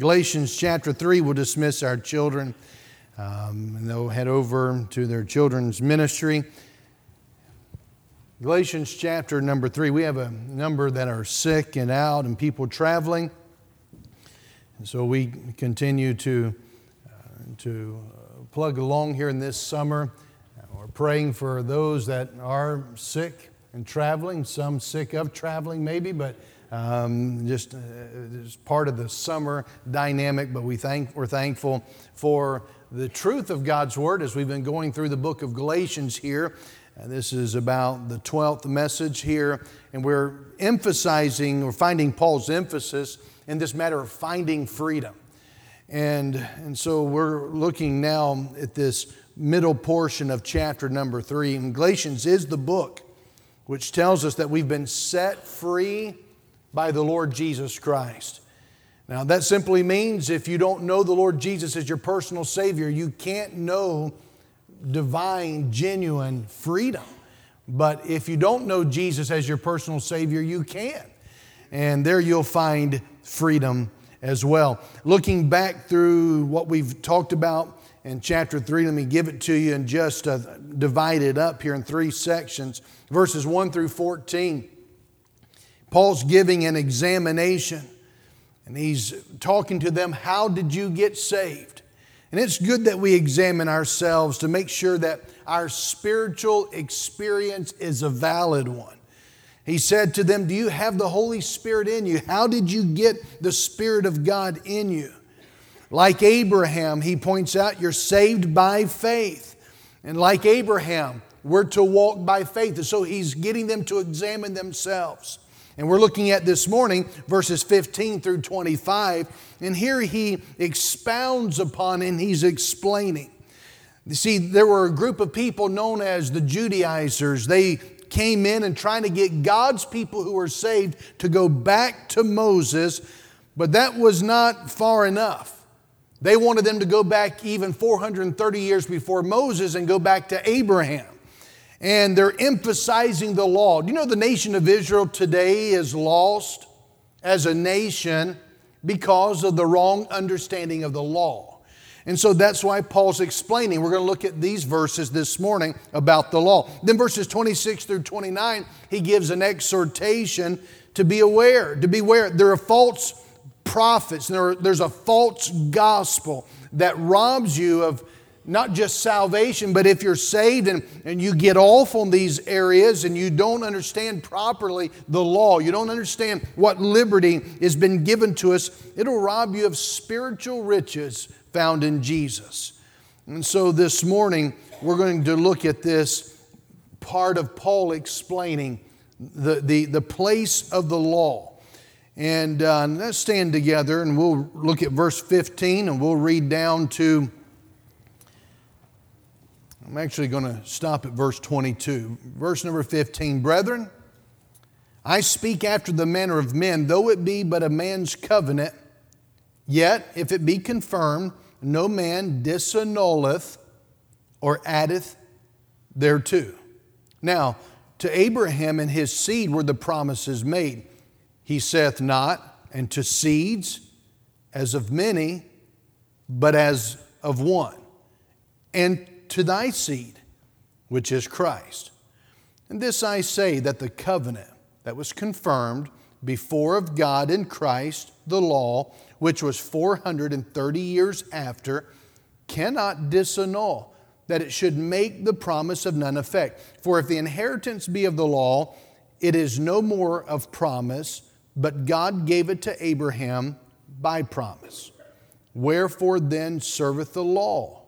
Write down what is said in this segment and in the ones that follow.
Galatians chapter 3 will dismiss our children um, and they'll head over to their children's ministry. Galatians chapter number 3, we have a number that are sick and out and people traveling. And so we continue to, uh, to uh, plug along here in this summer. We're praying for those that are sick and traveling, some sick of traveling maybe, but um, just uh, part of the summer dynamic. But we thank, we're thankful for the truth of God's Word as we've been going through the book of Galatians here. Uh, this is about the 12th message here, and we're emphasizing, we're finding Paul's emphasis in this matter of finding freedom. And, and so we're looking now at this middle portion of chapter number three. And Galatians is the book which tells us that we've been set free by the Lord Jesus Christ. Now, that simply means if you don't know the Lord Jesus as your personal Savior, you can't know divine, genuine freedom. But if you don't know Jesus as your personal Savior, you can. And there you'll find freedom as well. Looking back through what we've talked about in chapter 3, let me give it to you and just uh, divide it up here in three sections verses 1 through 14. Paul's giving an examination and he's talking to them, How did you get saved? And it's good that we examine ourselves to make sure that our spiritual experience is a valid one. He said to them, Do you have the Holy Spirit in you? How did you get the Spirit of God in you? Like Abraham, he points out, you're saved by faith. And like Abraham, we're to walk by faith. And so he's getting them to examine themselves. And we're looking at this morning verses 15 through 25. And here he expounds upon and he's explaining. You see, there were a group of people known as the Judaizers. They came in and trying to get God's people who were saved to go back to Moses, but that was not far enough. They wanted them to go back even 430 years before Moses and go back to Abraham. And they're emphasizing the law. Do you know the nation of Israel today is lost as a nation because of the wrong understanding of the law? And so that's why Paul's explaining. We're going to look at these verses this morning about the law. Then, verses 26 through 29, he gives an exhortation to be aware, to beware. There are false prophets. There, there's a false gospel that robs you of not just salvation, but if you're saved and, and you get off on these areas and you don't understand properly the law, you don't understand what liberty has been given to us, it'll rob you of spiritual riches found in Jesus. And so this morning, we're going to look at this part of Paul explaining the, the, the place of the law. And uh, let's stand together and we'll look at verse 15 and we'll read down to, I'm actually going to stop at verse 22. Verse number 15 Brethren, I speak after the manner of men, though it be but a man's covenant, yet if it be confirmed, no man disannulleth or addeth thereto. Now, to Abraham and his seed were the promises made. He saith not, and to seeds as of many, but as of one, and to thy seed, which is Christ. And this I say that the covenant that was confirmed before of God in Christ, the law, which was 430 years after, cannot disannul, that it should make the promise of none effect. For if the inheritance be of the law, it is no more of promise but God gave it to Abraham by promise. Wherefore then serveth the law?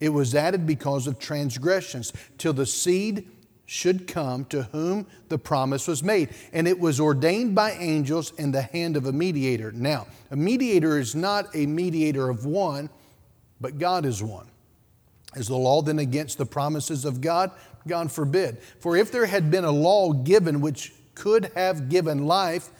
It was added because of transgressions, till the seed should come to whom the promise was made. And it was ordained by angels in the hand of a mediator. Now, a mediator is not a mediator of one, but God is one. Is the law then against the promises of God? God forbid. For if there had been a law given which could have given life,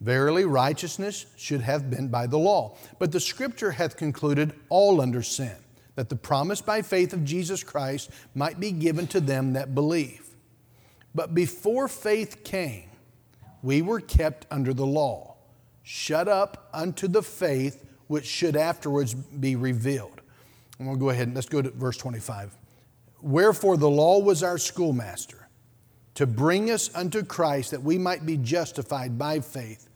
verily righteousness should have been by the law. But the scripture hath concluded all under sin, that the promise by faith of Jesus Christ might be given to them that believe. But before faith came, we were kept under the law, shut up unto the faith which should afterwards be revealed. I'm going to go ahead and let's go to verse 25. Wherefore the law was our schoolmaster to bring us unto Christ that we might be justified by faith.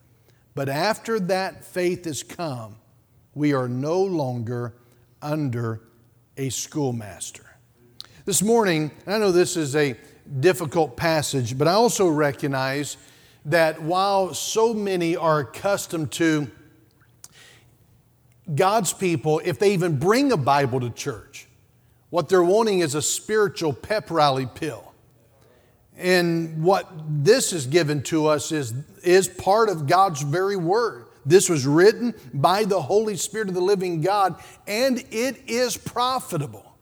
But after that faith is come, we are no longer under a schoolmaster. This morning, I know this is a difficult passage, but I also recognize that while so many are accustomed to God's people, if they even bring a Bible to church, what they're wanting is a spiritual pep rally pill. And what this is given to us is, is part of God's very word. This was written by the Holy Spirit of the living God, and it is profitable.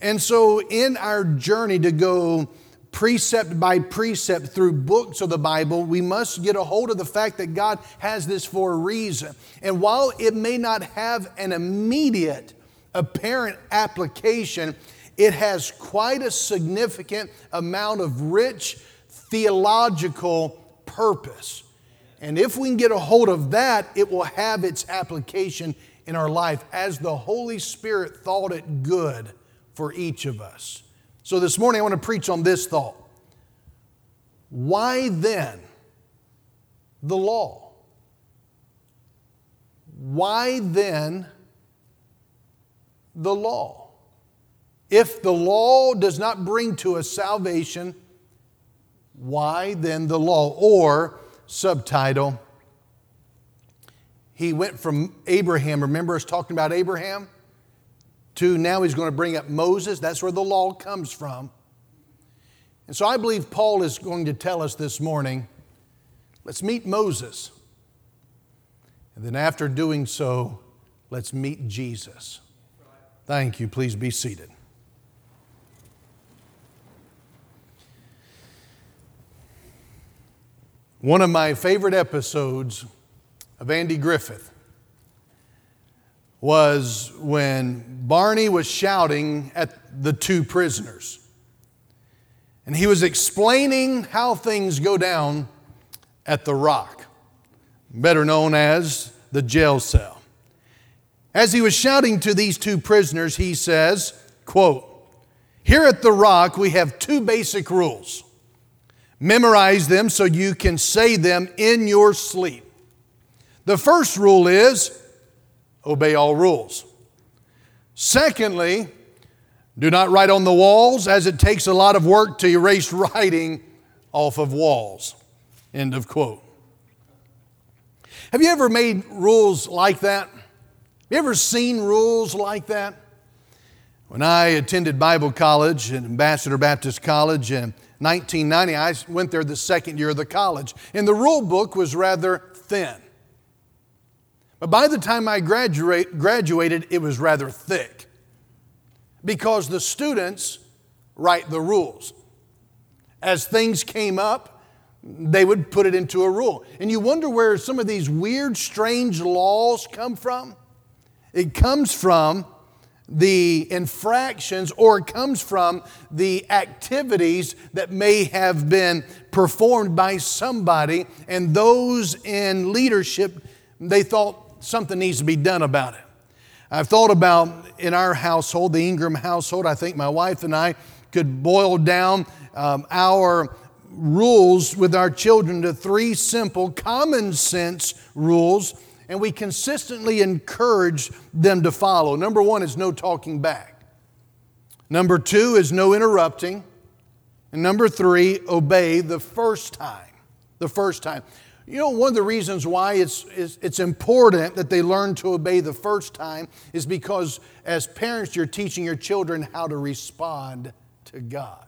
And so, in our journey to go precept by precept through books of the Bible, we must get a hold of the fact that God has this for a reason. And while it may not have an immediate, apparent application, it has quite a significant amount of rich theological purpose. And if we can get a hold of that, it will have its application in our life as the Holy Spirit thought it good for each of us. So this morning I want to preach on this thought. Why then the law? Why then the law? If the law does not bring to us salvation, why then the law? Or, subtitle, he went from Abraham, remember us talking about Abraham? to now he's going to bring up Moses. That's where the law comes from. And so I believe Paul is going to tell us this morning let's meet Moses. And then after doing so, let's meet Jesus. Thank you. Please be seated. One of my favorite episodes of Andy Griffith was when Barney was shouting at the two prisoners. And he was explaining how things go down at the rock, better known as the jail cell. As he was shouting to these two prisoners, he says, quote, Here at the rock, we have two basic rules. Memorize them so you can say them in your sleep. The first rule is obey all rules. Secondly, do not write on the walls, as it takes a lot of work to erase writing off of walls. End of quote. Have you ever made rules like that? Have you ever seen rules like that? When I attended Bible college at Ambassador Baptist College in 1990, I went there the second year of the college, and the rule book was rather thin. But by the time I graduate, graduated, it was rather thick because the students write the rules. As things came up, they would put it into a rule. And you wonder where some of these weird, strange laws come from? It comes from the infractions or comes from the activities that may have been performed by somebody, and those in leadership, they thought something needs to be done about it. I've thought about in our household, the Ingram household, I think my wife and I could boil down um, our rules with our children to three simple, common sense rules, and we consistently encourage them to follow. Number one is no talking back, number two is no interrupting, and number three, obey the first time. The first time. You know, one of the reasons why it's, it's, it's, important that they learn to obey the first time is because as parents, you're teaching your children how to respond to God.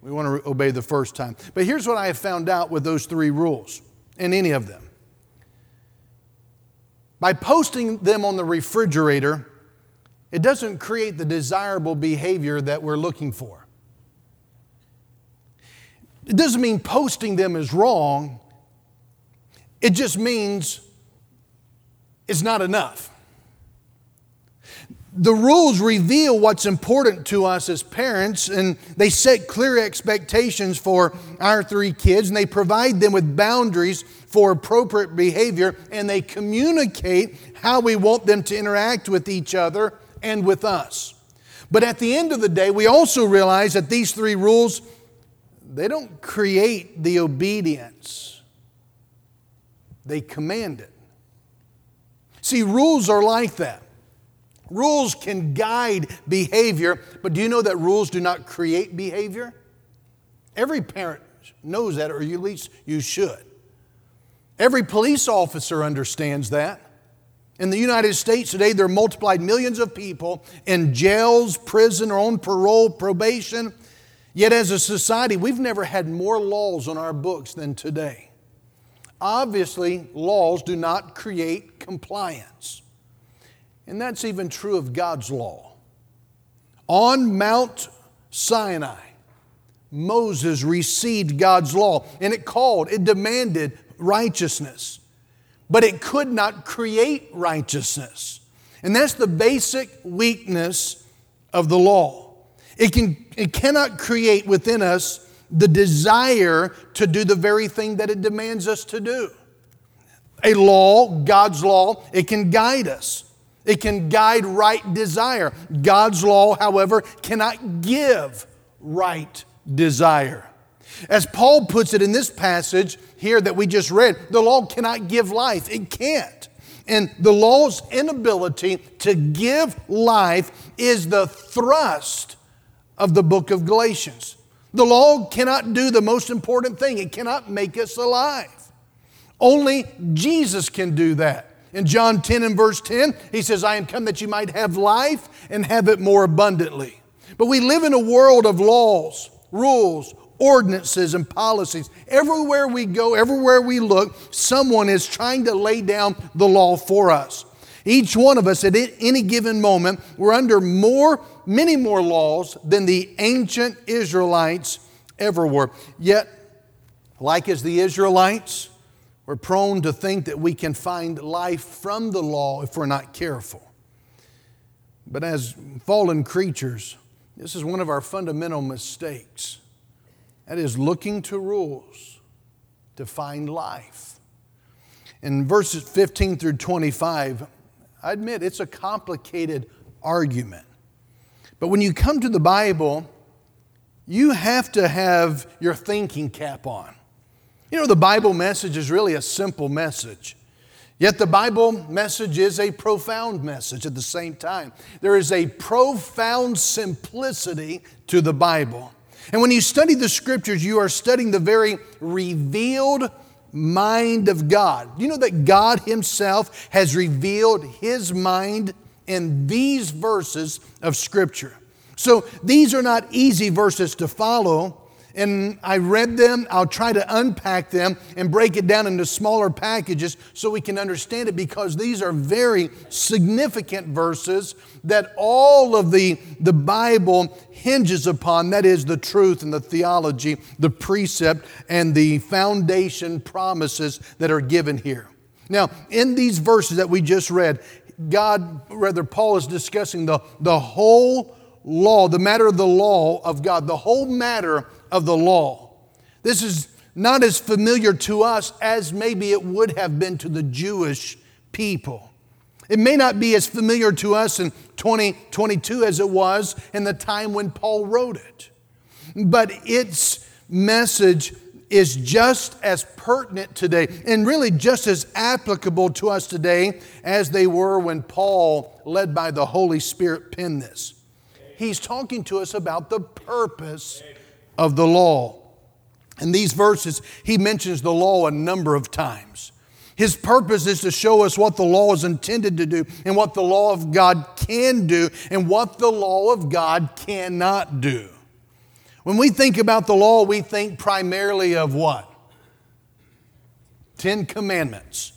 We want to obey the first time. But here's what I have found out with those three rules, in any of them. By posting them on the refrigerator, it doesn't create the desirable behavior that we're looking for. It doesn't mean posting them is wrong, it just means it's not enough. the rules reveal what's important to us as parents, and they set clear expectations for our three kids, and they provide them with boundaries for appropriate behavior, and they communicate how we want them to interact with each other and with us. But at the end of the day, we also realize that these three rules, they don't create the obedience, they command it. See, rules are like that. Rules can guide behavior, but do you know that rules do not create behavior? Every parent knows that, or at least you should. Every police officer understands that. In the United States today, there are multiplied millions of people in jails, prison, or on parole, probation. Yet, as a society, we've never had more laws on our books than today. Obviously, laws do not create compliance. And that's even true of God's law. On Mount Sinai, Moses received God's law, and it called, it demanded righteousness, but it could not create righteousness. And that's the basic weakness of the law. It, can, it cannot create within us the desire to do the very thing that it demands us to do. A law, God's law, it can guide us. It can guide right desire. God's law, however, cannot give right desire. As Paul puts it in this passage here that we just read, the law cannot give life. It can't. And the law's inability to give life is the thrust of the book of Galatians. The law cannot do the most important thing, it cannot make us alive. Only Jesus can do that. In John 10 and verse 10, he says, I am come that you might have life and have it more abundantly. But we live in a world of laws, rules, ordinances, and policies. Everywhere we go, everywhere we look, someone is trying to lay down the law for us. Each one of us at any given moment, we're under more, many more laws than the ancient Israelites ever were. Yet, like as the Israelites, we're prone to think that we can find life from the law if we're not careful. But as fallen creatures, this is one of our fundamental mistakes. That is looking to rules to find life. In verses 15 through 25, I admit it's a complicated argument. But when you come to the Bible, you have to have your thinking cap on. You know, the Bible message is really a simple message. Yet the Bible message is a profound message at the same time. There is a profound simplicity to the Bible. And when you study the scriptures, you are studying the very revealed mind of God. You know that God Himself has revealed His mind in these verses of scripture. So these are not easy verses to follow, and I read them. I'll try to unpack them and break it down into smaller packages so we can understand it because these are very significant verses that all of the, the Bible hinges upon that is, the truth and the theology, the precept, and the foundation promises that are given here. Now, in these verses that we just read, God, rather, Paul is discussing the, the whole law, the matter of the law of God, the whole matter of the law. This is not as familiar to us as maybe it would have been to the Jewish people. It may not be as familiar to us in 2022 as it was in the time when Paul wrote it. But its message is just as pertinent today and really just as applicable to us today as they were when Paul, led by the Holy Spirit, penned this. He's talking to us about the purpose of the law. In these verses, he mentions the law a number of times. His purpose is to show us what the law is intended to do and what the law of God can do and what the law of God cannot do. When we think about the law, we think primarily of what? Ten Commandments.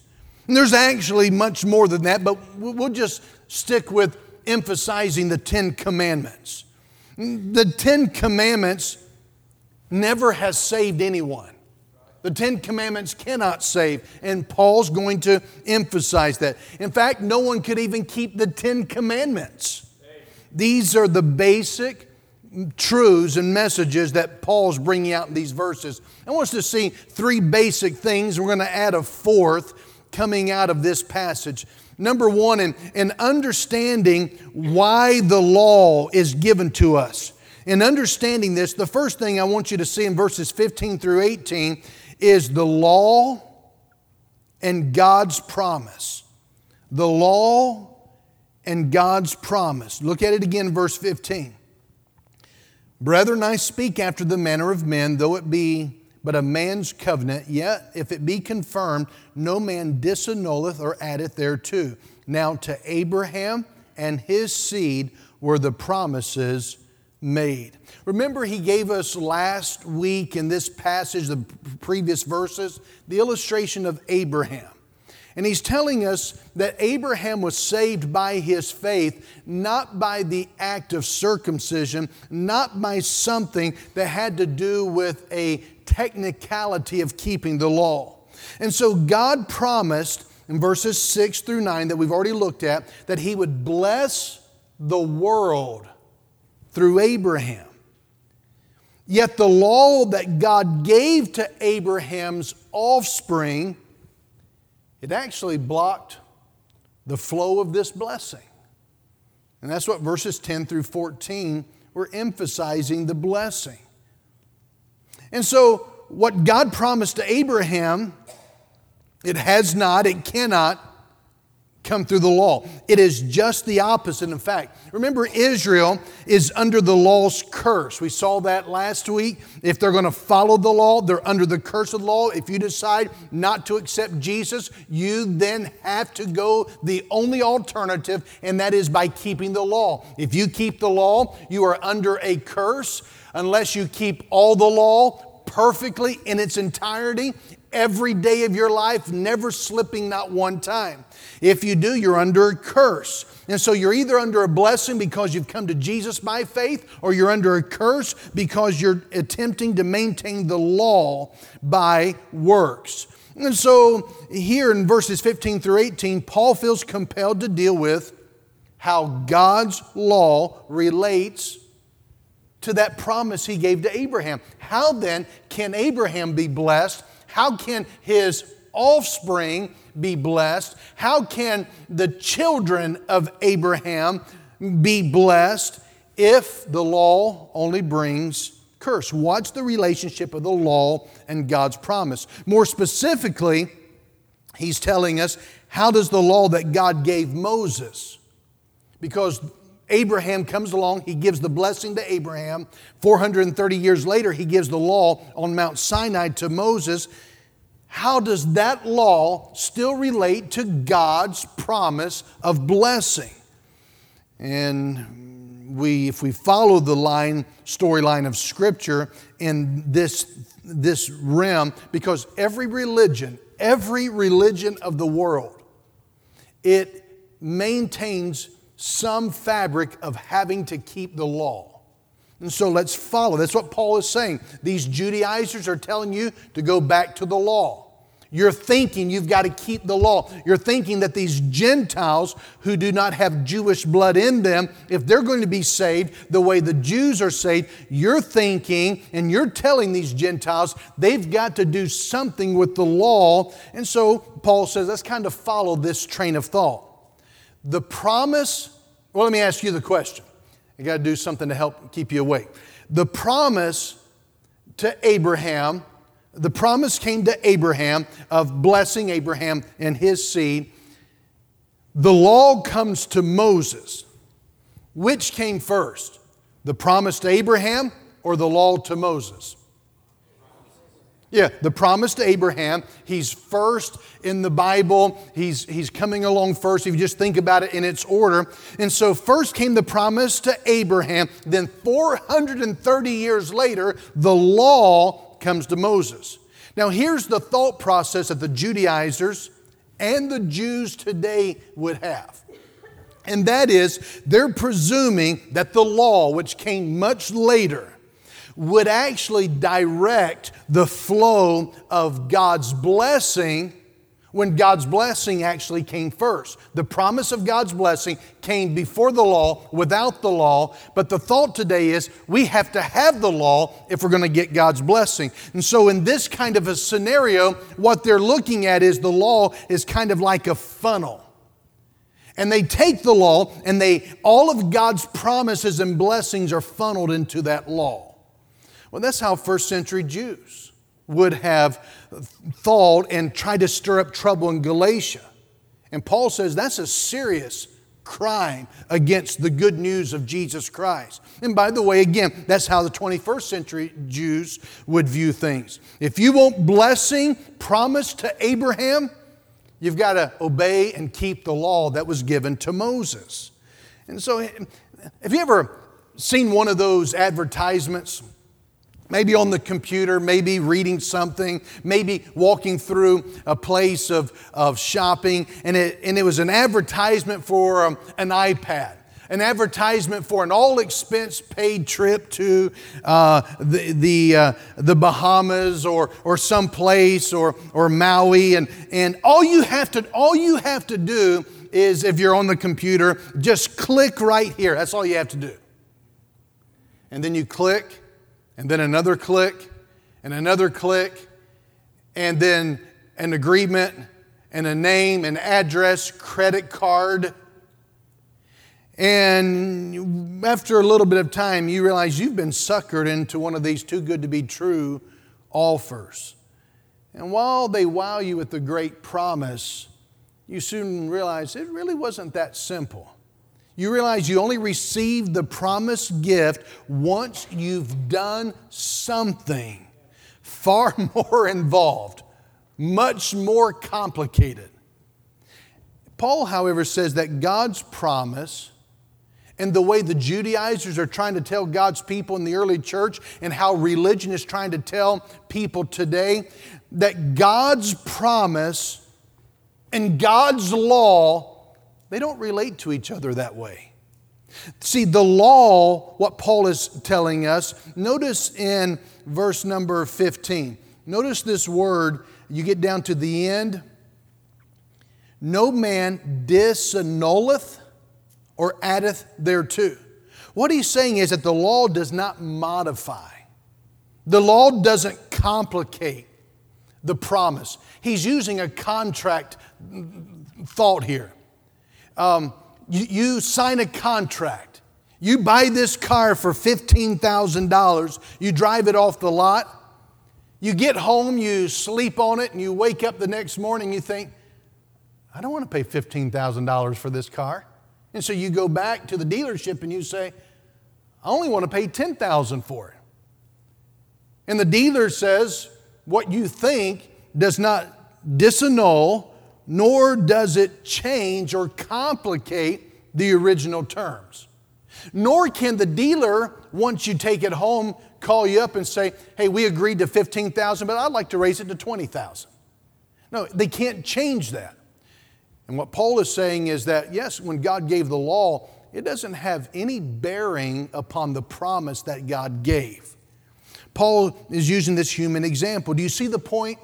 And there's actually much more than that, but we'll just stick with emphasizing the Ten Commandments. The Ten Commandments never has saved anyone. The Ten Commandments cannot save, and Paul's going to emphasize that. In fact, no one could even keep the Ten Commandments. These are the basic truths and messages that Paul's bringing out in these verses. I want us to see three basic things. We're going to add a fourth coming out of this passage. Number one, in, in understanding why the law is given to us. In understanding this, the first thing I want you to see in verses 15 through 18 is the law and God's promise. The law and God's promise. Look at it again, verse 15. Brethren, I speak after the manner of men, though it be but a man's covenant, yet if it be confirmed, no man disannulleth or addeth thereto. Now to Abraham and his seed were the promises made. Remember, he gave us last week in this passage, the previous verses, the illustration of Abraham. And he's telling us that Abraham was saved by his faith, not by the act of circumcision, not by something that had to do with a technicality of keeping the law. And so God promised in verses 6 through 9 that we've already looked at that he would bless the world through Abraham. Yet the law that God gave to Abraham's offspring it actually blocked the flow of this blessing. And that's what verses 10 through 14 were emphasizing the blessing. And so, what God promised to Abraham, it has not, it cannot come through the law. It is just the opposite. In fact, remember, Israel is under the law's curse. We saw that last week. If they're going to follow the law, they're under the curse of the law. If you decide not to accept Jesus, you then have to go the only alternative, and that is by keeping the law. If you keep the law, you are under a curse unless you keep all the law perfectly in its entirety every day of your life, never slipping not one time. If you do, you're under a curse. And so you're either under a blessing because you've come to Jesus by faith, or you're under a curse because you're attempting to maintain the law by works. And so here in verses 15 through 18, Paul feels compelled to deal with how God's law relates to that promise he gave to Abraham. How then can Abraham be blessed how can his offspring be blessed? How can the children of Abraham be blessed if the law only brings curse? What's the relationship of the law and God's promise? More specifically, he's telling us how does the law that God gave Moses? Because Abraham comes along, he gives the blessing to Abraham. 430 years later, he gives the law on Mount Sinai to Moses. How does that law still relate to God's promise of blessing? And we, if we follow the line, storyline of Scripture in this, this realm, because every religion, every religion of the world, it maintains some fabric of having to keep the law. And so let's follow. That's what Paul is saying. These Judaizers are telling you to go back to the law. You're thinking you've got to keep the law. You're thinking that these Gentiles who do not have Jewish blood in them, if they're going to be saved the way the Jews are saved, you're thinking and you're telling these Gentiles they've got to do something with the law. And so Paul says, let's kind of follow this train of thought. The promise, well, let me ask you the question. You got to do something to help keep you awake. The promise to Abraham, the promise came to Abraham of blessing Abraham and his seed. The law comes to Moses. Which came first? The promise to Abraham or the law to Moses? Yeah, the promise to Abraham. He's first in the Bible. He's, he's coming along first, if you just think about it in its order. And so, first came the promise to Abraham. Then, 430 years later, the law comes to Moses. Now, here's the thought process that the Judaizers and the Jews today would have. And that is, they're presuming that the law, which came much later, would actually direct the flow of God's blessing when God's blessing actually came first. The promise of God's blessing came before the law, without the law. But the thought today is we have to have the law if we're going to get God's blessing. And so, in this kind of a scenario, what they're looking at is the law is kind of like a funnel. And they take the law and they all of God's promises and blessings are funneled into that law. Well, that's how first century Jews would have thought and tried to stir up trouble in Galatia. And Paul says that's a serious crime against the good news of Jesus Christ. And by the way, again, that's how the 21st century Jews would view things. If you want blessing promised to Abraham, you've got to obey and keep the law that was given to Moses. And so, have you ever seen one of those advertisements maybe on the computer, maybe reading something, maybe walking through a place of, of shopping, and it, and it was an advertisement for um, an iPad. An advertisement for an all expense paid trip to uh, the, the, uh, the Bahamas or, or someplace or, or Maui. And, and all, you have to, all you have to do is, if you're on the computer, just click right here. That's all you have to do. And then you click, and then another click, and another click, and then an agreement, and a name, an address, credit card. And after a little bit of time, you realize you've been suckered into one of these too good to be true offers. And while they wow you with the great promise, you soon realize it really wasn't that simple. You realize you only receive the promised gift once you've done something far more involved, much more complicated. Paul, however, says that God's promise and the way the Judaizers are trying to tell God's people in the early church and how religion is trying to tell people today that God's promise and God's law they don't relate to each other that way. See, the law, what Paul is telling us, notice in verse number 15. Notice this word, you get down to the end. No man disannulleth or addeth thereto. What he's saying is that the law does not modify, the law doesn't complicate the promise. He's using a contract thought here. Um, you, you sign a contract. You buy this car for $15,000. You drive it off the lot. You get home, you sleep on it, and you wake up the next morning, you think, I don't want to pay $15,000 for this car. And so you go back to the dealership and you say, I only want to pay 10,000 for it. And the dealer says, what you think does not disannul nor does it change or complicate the original terms. Nor can the dealer, once you take it home, call you up and say, hey, we agreed to 15,000, but I'd like to raise it to 20,000. No, they can't change that. And what Paul is saying is that, yes, when God gave the law, it doesn't have any bearing upon the promise that God gave. Paul is using this human example. Do you see the point?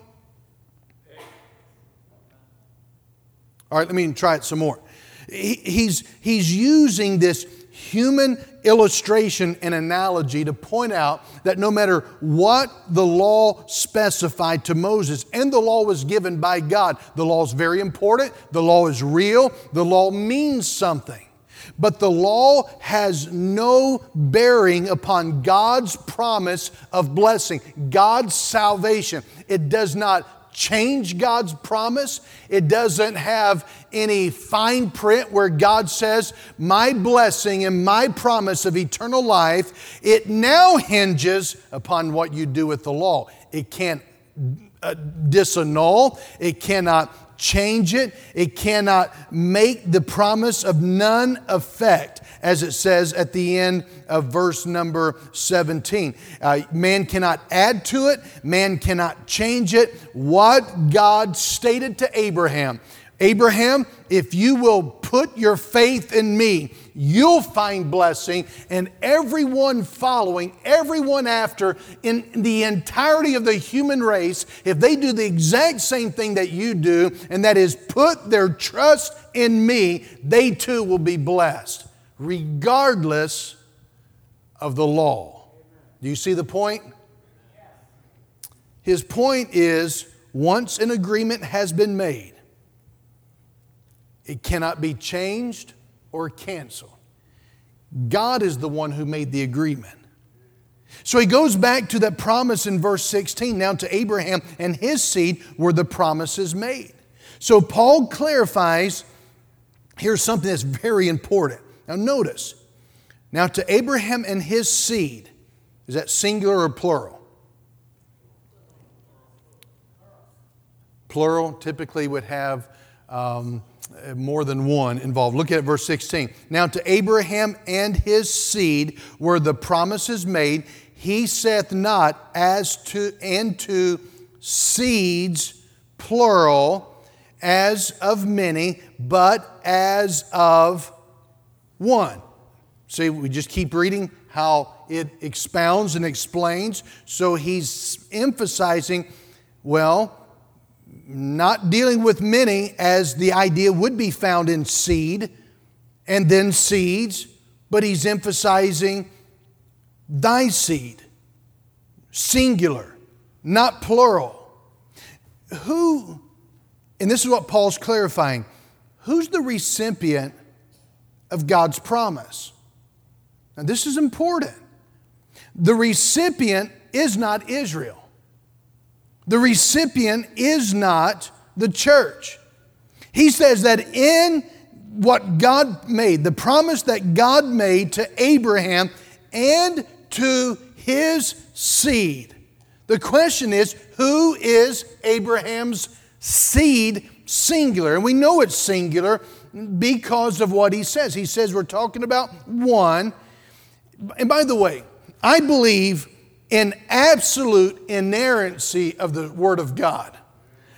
All right, let me try it some more. He's, he's using this human illustration and analogy to point out that no matter what the law specified to Moses, and the law was given by God, the law is very important, the law is real, the law means something. But the law has no bearing upon God's promise of blessing, God's salvation. It does not change God's promise. It doesn't have any fine print where God says, My blessing and my promise of eternal life, it now hinges upon what you do with the law. It can't uh, disannul, it cannot change it, it cannot make the promise of none effect as it says at the end of verse number 17. Uh, man cannot add to it, man cannot change it. What God stated to Abraham Abraham, if you will put your faith in me, you'll find blessing, and everyone following, everyone after, in the entirety of the human race, if they do the exact same thing that you do, and that is put their trust in me, they too will be blessed, regardless of the law. Do you see the point? His point is once an agreement has been made, it cannot be changed or cancel. God is the one who made the agreement. So he goes back to that promise in verse 16. Now, to Abraham and his seed were the promises made. So Paul clarifies here's something that's very important. Now, notice. Now, to Abraham and his seed, is that singular or plural? Plural typically would have um, Uh, more than one involved. Look at verse 16. Now to Abraham and his seed were the promises made. He saith not as to and to seeds, plural, as of many, but as of one. See, we just keep reading how it expounds and explains. So he's emphasizing, well, not dealing with many as the idea would be found in seed and then seeds, but he's emphasizing thy seed, singular, not plural. Who, and this is what Paul's clarifying, who's the recipient of God's promise? Now, this is important. The recipient is not Israel. The recipient is not the church. He says that in what God made, the promise that God made to Abraham and to his seed. The question is who is Abraham's seed singular? And we know it's singular because of what he says. He says we're talking about one. And by the way, I believe in absolute inerrancy of the Word of God.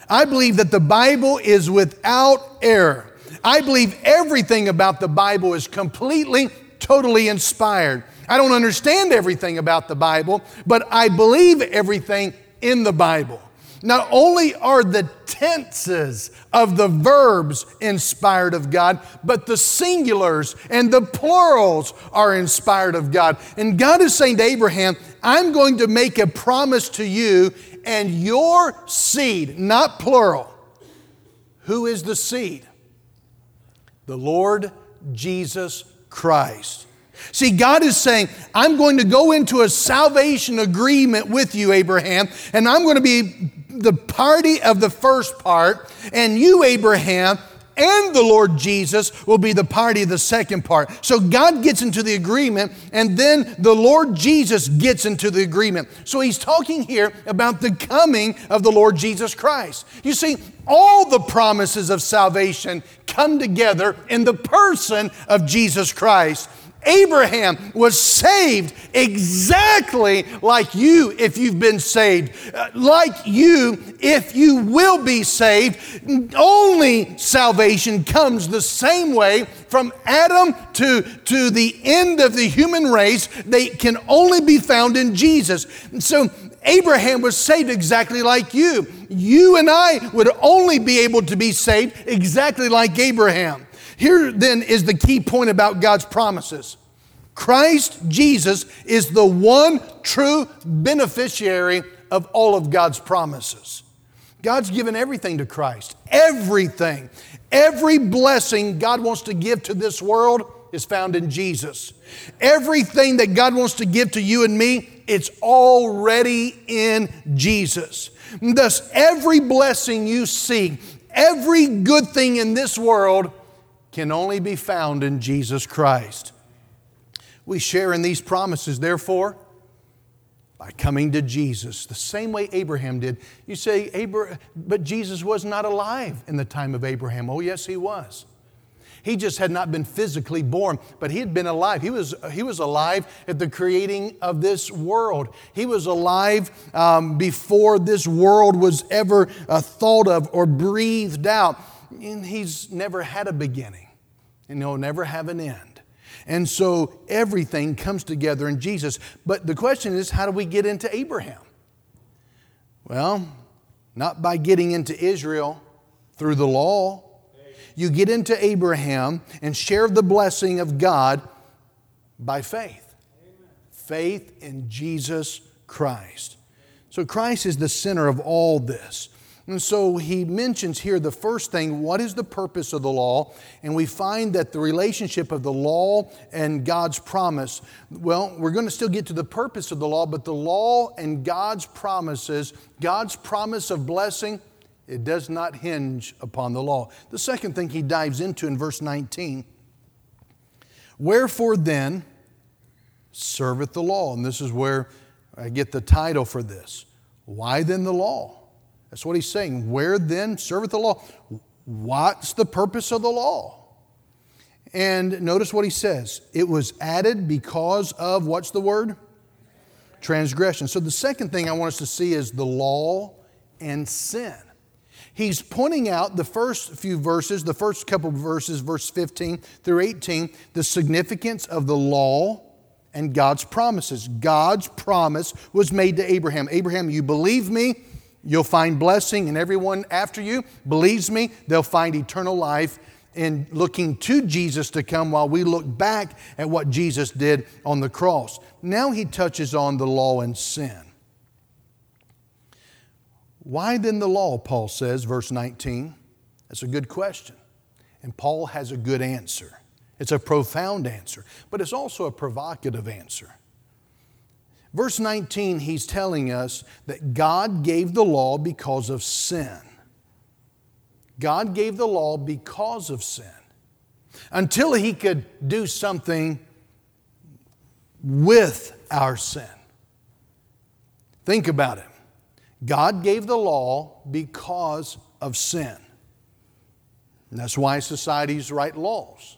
I believe that the Bible is without error. I believe everything about the Bible is completely, totally inspired. I don't understand everything about the Bible, but I believe everything in the Bible. Not only are the tenses of the verbs inspired of God, but the singulars and the plurals are inspired of God. And God is saying to Abraham, I'm going to make a promise to you and your seed, not plural. Who is the seed? The Lord Jesus Christ. See, God is saying, I'm going to go into a salvation agreement with you, Abraham, and I'm going to be the party of the first part, and you, Abraham, and the Lord Jesus will be the party of the second part. So God gets into the agreement, and then the Lord Jesus gets into the agreement. So he's talking here about the coming of the Lord Jesus Christ. You see, all the promises of salvation come together in the person of Jesus Christ. Abraham was saved exactly like you if you've been saved, uh, like you if you will be saved. Only salvation comes the same way from Adam to, to the end of the human race. They can only be found in Jesus. And So Abraham was saved exactly like you. You and I would only be able to be saved exactly like Abraham. Here then is the key point about God's promises. Christ Jesus is the one true beneficiary of all of God's promises. God's given everything to Christ. Everything. Every blessing God wants to give to this world is found in Jesus. Everything that God wants to give to you and me, it's already in Jesus. Thus, every blessing you see, every good thing in this world can only be found in Jesus Christ. We share in these promises, therefore, by coming to Jesus, the same way Abraham did. You say, Abraham, but Jesus was not alive in the time of Abraham. Oh, yes, he was. He just had not been physically born, but he had been alive. He was, he was alive at the creating of this world. He was alive um, before this world was ever uh, thought of or breathed out. And he's never had a beginning, and He'll never have an end. And so everything comes together in Jesus. But the question is, how do we get into Abraham? Well, not by getting into Israel through the law. You get into Abraham and share the blessing of God by faith. Faith in Jesus Christ. So Christ is the center of all this. And so he mentions here the first thing what is the purpose of the law? And we find that the relationship of the law and God's promise, well, we're going to still get to the purpose of the law, but the law and God's promises, God's promise of blessing, it does not hinge upon the law. The second thing he dives into in verse 19 Wherefore then serveth the law? And this is where I get the title for this. Why then the law? That's what he's saying. Where then serveth the law? What's the purpose of the law? And notice what he says. It was added because of what's the word? Transgression. So the second thing I want us to see is the law and sin. He's pointing out the first few verses, the first couple verses, verse 15 through 18, the significance of the law and God's promises. God's promise was made to Abraham Abraham, you believe me, You'll find blessing, and everyone after you believes me, they'll find eternal life in looking to Jesus to come while we look back at what Jesus did on the cross. Now he touches on the law and sin. Why then the law, Paul says, verse 19? That's a good question. And Paul has a good answer. It's a profound answer, but it's also a provocative answer. Verse 19, he's telling us that God gave the law because of sin. God gave the law because of sin. Until he could do something with our sin. Think about it. God gave the law because of sin. And that's why societies write laws.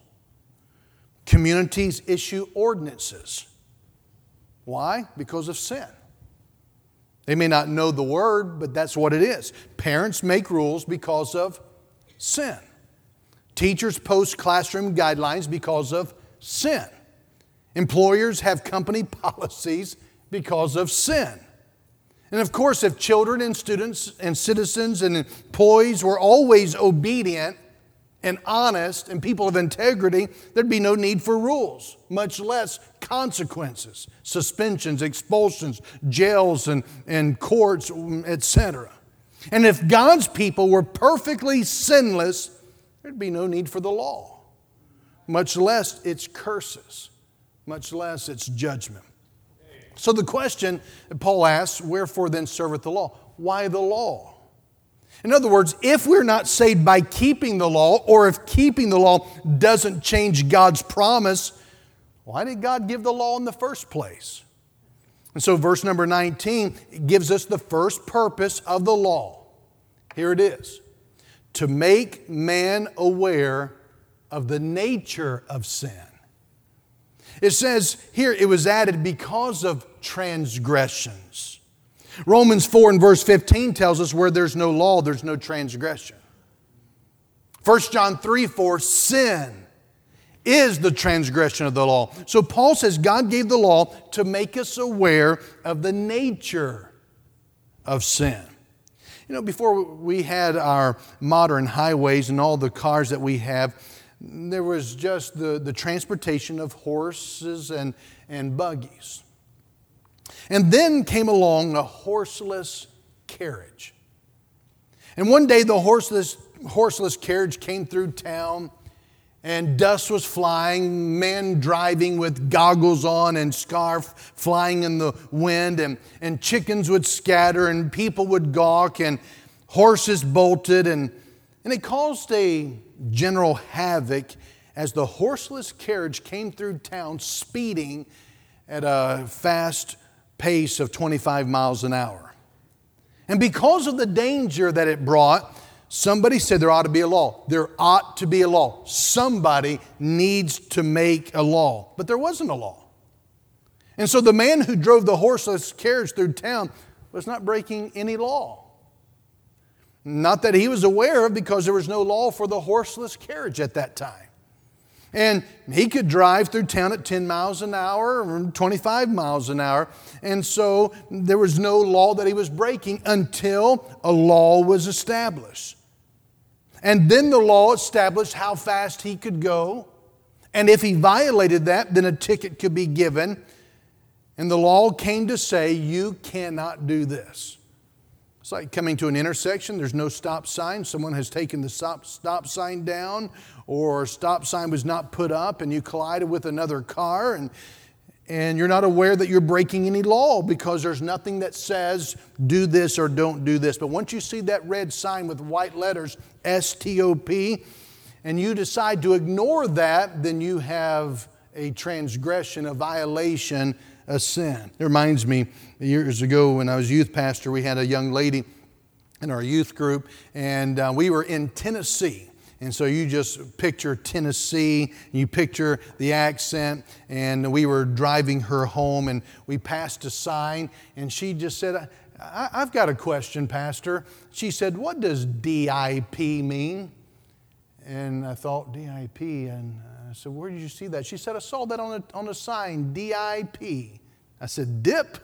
Communities issue ordinances. Why? Because of sin. They may not know the word, but that's what it is. Parents make rules because of sin. Teachers post classroom guidelines because of sin. Employers have company policies because of sin. And of course, if children and students and citizens and employees were always obedient, and honest and people of integrity, there'd be no need for rules, much less consequences, suspensions, expulsions, jails, and, and courts, etc. And if God's people were perfectly sinless, there'd be no need for the law, much less its curses, much less its judgment. So the question Paul asks, wherefore then serveth the law? Why the law? In other words, if we're not saved by keeping the law, or if keeping the law doesn't change God's promise, why did God give the law in the first place? And so, verse number 19 gives us the first purpose of the law. Here it is to make man aware of the nature of sin. It says here it was added because of transgressions. Romans 4 and verse 15 tells us where there's no law, there's no transgression. 1 John 3 4, sin is the transgression of the law. So Paul says God gave the law to make us aware of the nature of sin. You know, before we had our modern highways and all the cars that we have, there was just the, the transportation of horses and, and buggies. And then came along a horseless carriage. And one day the horseless, horseless carriage came through town and dust was flying, men driving with goggles on and scarf flying in the wind, and, and chickens would scatter and people would gawk and horses bolted, and, and it caused a general havoc as the horseless carriage came through town speeding at a fast pace of 25 miles an hour. And because of the danger that it brought, somebody said there ought to be a law. There ought to be a law. Somebody needs to make a law. But there wasn't a law. And so the man who drove the horseless carriage through town was not breaking any law. Not that he was aware of because there was no law for the horseless carriage at that time. And he could drive through town at 10 miles an hour or 25 miles an hour. And so there was no law that he was breaking until a law was established. And then the law established how fast he could go. And if he violated that, then a ticket could be given. And the law came to say, You cannot do this. It's like coming to an intersection, there's no stop sign. Someone has taken the stop, stop sign down, or stop sign was not put up, and you collided with another car, and, and you're not aware that you're breaking any law because there's nothing that says do this or don't do this. But once you see that red sign with white letters, S T O P, and you decide to ignore that, then you have a transgression, a violation a sin. It reminds me, years ago when I was youth pastor, we had a young lady in our youth group, and uh, we were in Tennessee. And so you just picture Tennessee, you picture the accent, and we were driving her home, and we passed a sign, and she just said, I, have got a question, Pastor. She said, What does DIP mean? And I thought, DIP, and I said, Where did you see that? She said, I saw that on a, on a sign, DIP. I said, Dip?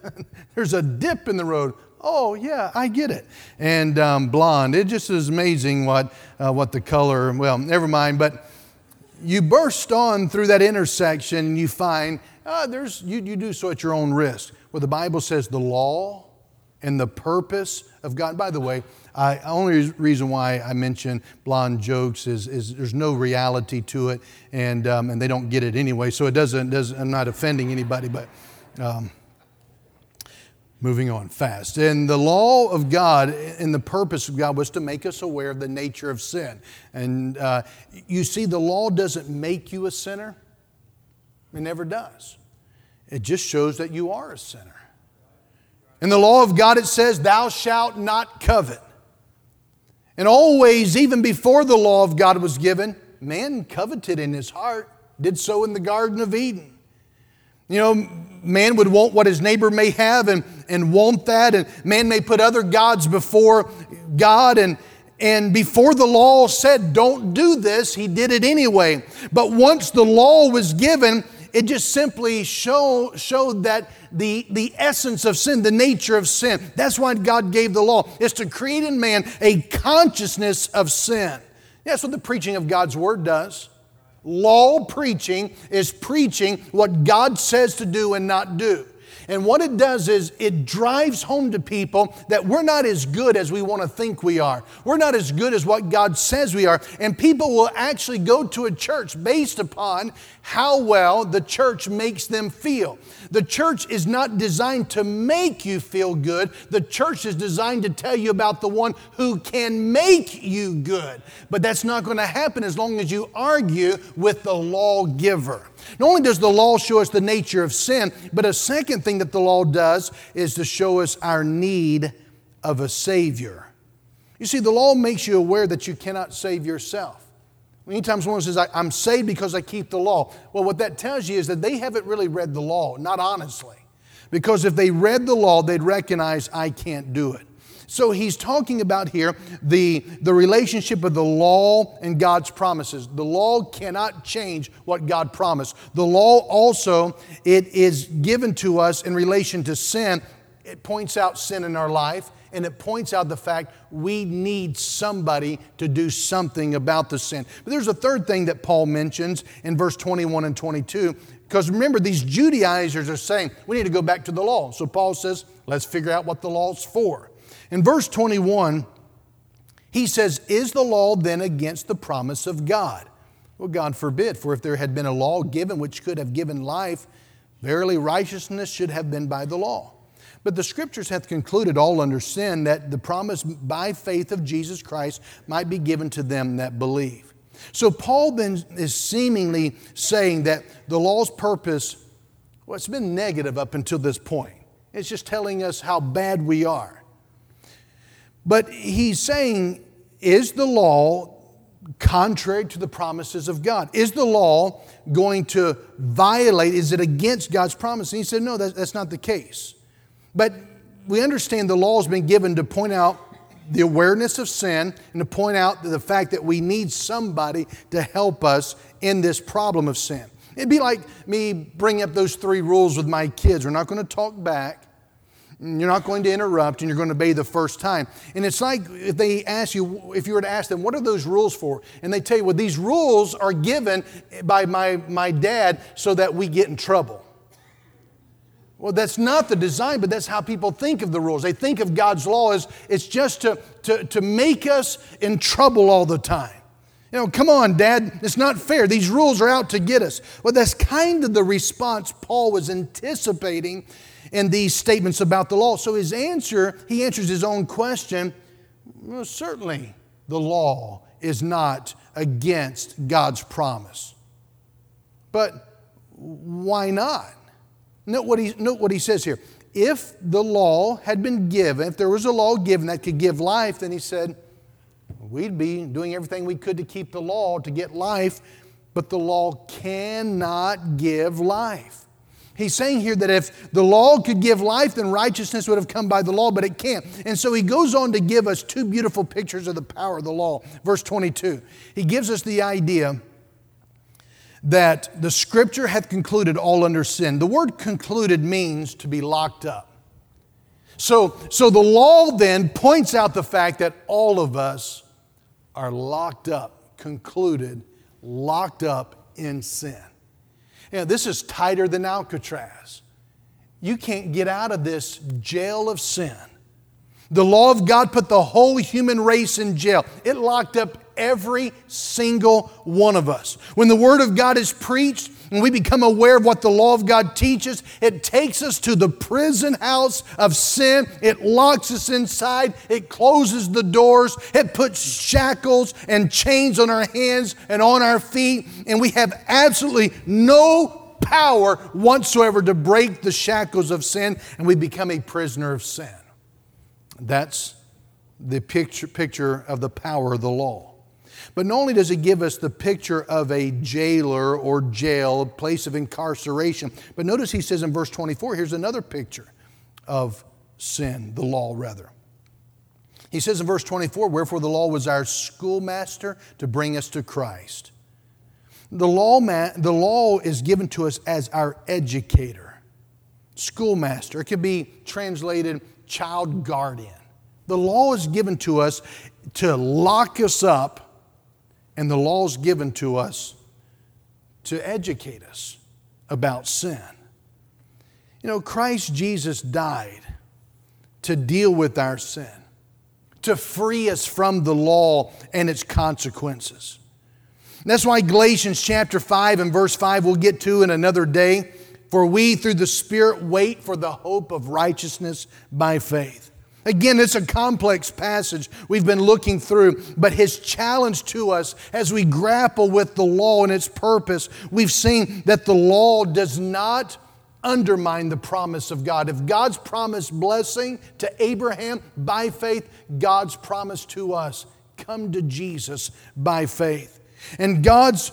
There's a dip in the road. Oh, yeah, I get it. And um, blonde, it just is amazing what, uh, what the color, well, never mind. But you burst on through that intersection and you find, uh, there's, you, you do so at your own risk. Well, the Bible says the law and the purpose of God. By the way, I, only reason why I mention blonde jokes is, is there's no reality to it, and, um, and they don't get it anyway. So it doesn't, doesn't I'm not offending anybody, but um, moving on fast. And the law of God and the purpose of God was to make us aware of the nature of sin. And uh, you see, the law doesn't make you a sinner, it never does. It just shows that you are a sinner. In the law of God, it says, Thou shalt not covet. And always, even before the law of God was given, man coveted in his heart, did so in the Garden of Eden. You know, man would want what his neighbor may have and, and want that, and man may put other gods before God, and, and before the law said, don't do this, he did it anyway. But once the law was given, it just simply show, showed that the, the essence of sin, the nature of sin. That's why God gave the law, is to create in man a consciousness of sin. That's what the preaching of God's word does. Law preaching is preaching what God says to do and not do. And what it does is it drives home to people that we're not as good as we want to think we are. We're not as good as what God says we are. And people will actually go to a church based upon how well the church makes them feel. The church is not designed to make you feel good, the church is designed to tell you about the one who can make you good. But that's not going to happen as long as you argue with the lawgiver. Not only does the law show us the nature of sin, but a second thing that the law does is to show us our need of a Savior. You see, the law makes you aware that you cannot save yourself. Many times someone says, I'm saved because I keep the law, well, what that tells you is that they haven't really read the law, not honestly. Because if they read the law, they'd recognize I can't do it. So he's talking about here the, the relationship of the law and God's promises. The law cannot change what God promised. The law also, it is given to us in relation to sin. It points out sin in our life and it points out the fact we need somebody to do something about the sin. But there's a third thing that Paul mentions in verse 21 and 22. Because remember, these Judaizers are saying we need to go back to the law. So Paul says, let's figure out what the law's for. In verse 21, he says, Is the law then against the promise of God? Well, God forbid, for if there had been a law given which could have given life, verily righteousness should have been by the law. But the scriptures hath concluded all under sin that the promise by faith of Jesus Christ might be given to them that believe. So Paul then is seemingly saying that the law's purpose, well, it's been negative up until this point. It's just telling us how bad we are. But he's saying, is the law contrary to the promises of God? Is the law going to violate, is it against God's promise? And he said, no, that, that's not the case. But we understand the law has been given to point out the awareness of sin and to point out the fact that we need somebody to help us in this problem of sin. It'd be like me bringing up those three rules with my kids. We're not going to talk back. You're not going to interrupt and you're going to obey the first time. And it's like if they ask you, if you were to ask them, what are those rules for? And they tell you, well, these rules are given by my, my dad so that we get in trouble. Well, that's not the design, but that's how people think of the rules. They think of God's law as it's just to, to, to make us in trouble all the time. You know, come on, Dad, it's not fair. These rules are out to get us. Well, that's kind of the response Paul was anticipating in these statements about the law. So his answer, he answers his own question well, certainly the law is not against God's promise. But why not? Note what he, note what he says here. If the law had been given, if there was a law given that could give life, then he said, we'd be doing everything we could to keep the law to get life, but the law cannot give life. He's saying here that if the law could give life, then righteousness would have come by the law, but it can't. And so he goes on to give us two beautiful pictures of the power of the law. Verse 22, he gives us the idea that the scripture hath concluded all under sin. The word concluded means to be locked up. So, so the law then points out the fact that all of us are locked up, concluded, locked up in sin. You know, this is tighter than Alcatraz. You can't get out of this jail of sin. The law of God put the whole human race in jail. It locked up every single one of us. When the Word of God is preached and we become aware of what the law of God teaches, it takes us to the prison house of sin. It locks us inside. It closes the doors. It puts shackles and chains on our hands and on our feet. And we have absolutely no power whatsoever to break the shackles of sin, and we become a prisoner of sin. That's the picture, picture of the power of the law. But not only does it give us the picture of a jailer or jail, a place of incarceration, but notice he says in verse 24, here's another picture of sin, the law rather. He says in verse 24, Wherefore the law was our schoolmaster to bring us to Christ. The law, the law is given to us as our educator, schoolmaster. It could be translated child guardian. The law is given to us to lock us up and the laws given to us to educate us about sin. You know, Christ Jesus died to deal with our sin, to free us from the law and its consequences. that's why Galatians chapter 5 and verse 5 we'll get to in another day. For we, through the Spirit, wait for the hope of righteousness by faith. Again, it's a complex passage we've been looking through, but his challenge to us as we grapple with the law and its purpose, we've seen that the law does not undermine the promise of God. If God's promised blessing to Abraham by faith, God's promise to us come to Jesus by faith. And God's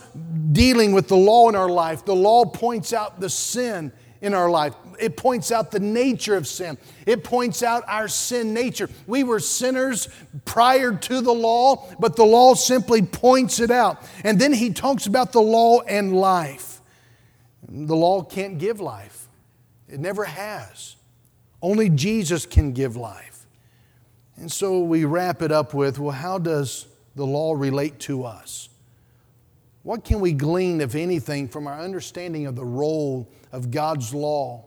dealing with the law in our life, the law points out the sin in our life. It points out the nature of sin. It points out our sin nature. We were sinners prior to the law, but the law simply points it out. And then he talks about the law and life. The law can't give life, it never has. Only Jesus can give life. And so we wrap it up with well, how does the law relate to us? What can we glean, if anything, from our understanding of the role of God's law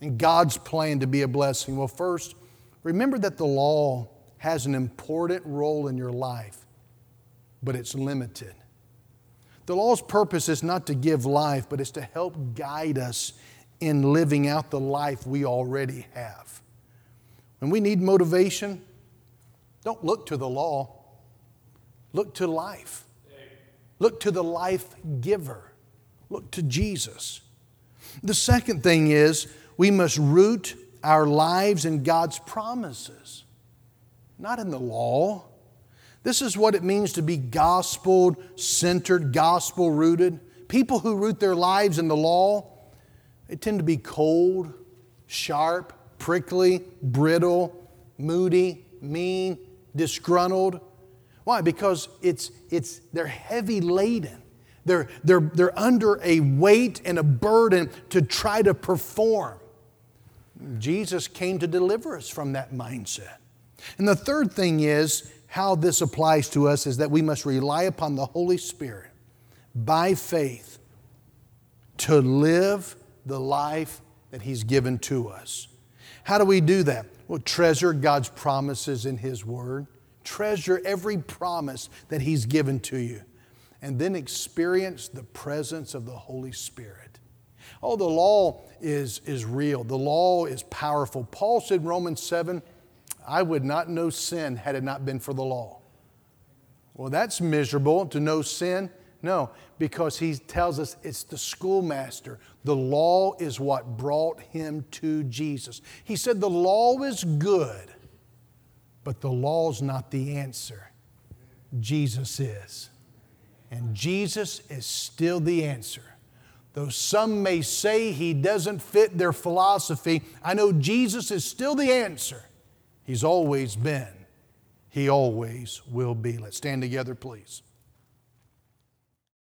and God's plan to be a blessing? Well, first, remember that the law has an important role in your life, but it's limited. The law's purpose is not to give life, but it's to help guide us in living out the life we already have. When we need motivation, don't look to the law, look to life. Look to the life giver. Look to Jesus. The second thing is we must root our lives in God's promises, not in the law. This is what it means to be gospel centered, gospel rooted. People who root their lives in the law, they tend to be cold, sharp, prickly, brittle, moody, mean, disgruntled. Why? Because it's, it's, they're heavy laden. They're, they're, they're under a weight and a burden to try to perform. Jesus came to deliver us from that mindset. And the third thing is how this applies to us is that we must rely upon the Holy Spirit by faith to live the life that He's given to us. How do we do that? Well, treasure God's promises in His Word. Treasure every promise that He's given to you. And then experience the presence of the Holy Spirit. Oh, the law is, is real. The law is powerful. Paul said Romans 7, I would not know sin had it not been for the law. Well, that's miserable to know sin. No, because he tells us it's the schoolmaster. The law is what brought him to Jesus. He said the law is good, but the law's not the answer. Jesus is. And Jesus is still the answer. Though some may say he doesn't fit their philosophy, I know Jesus is still the answer. He's always been, he always will be. Let's stand together, please.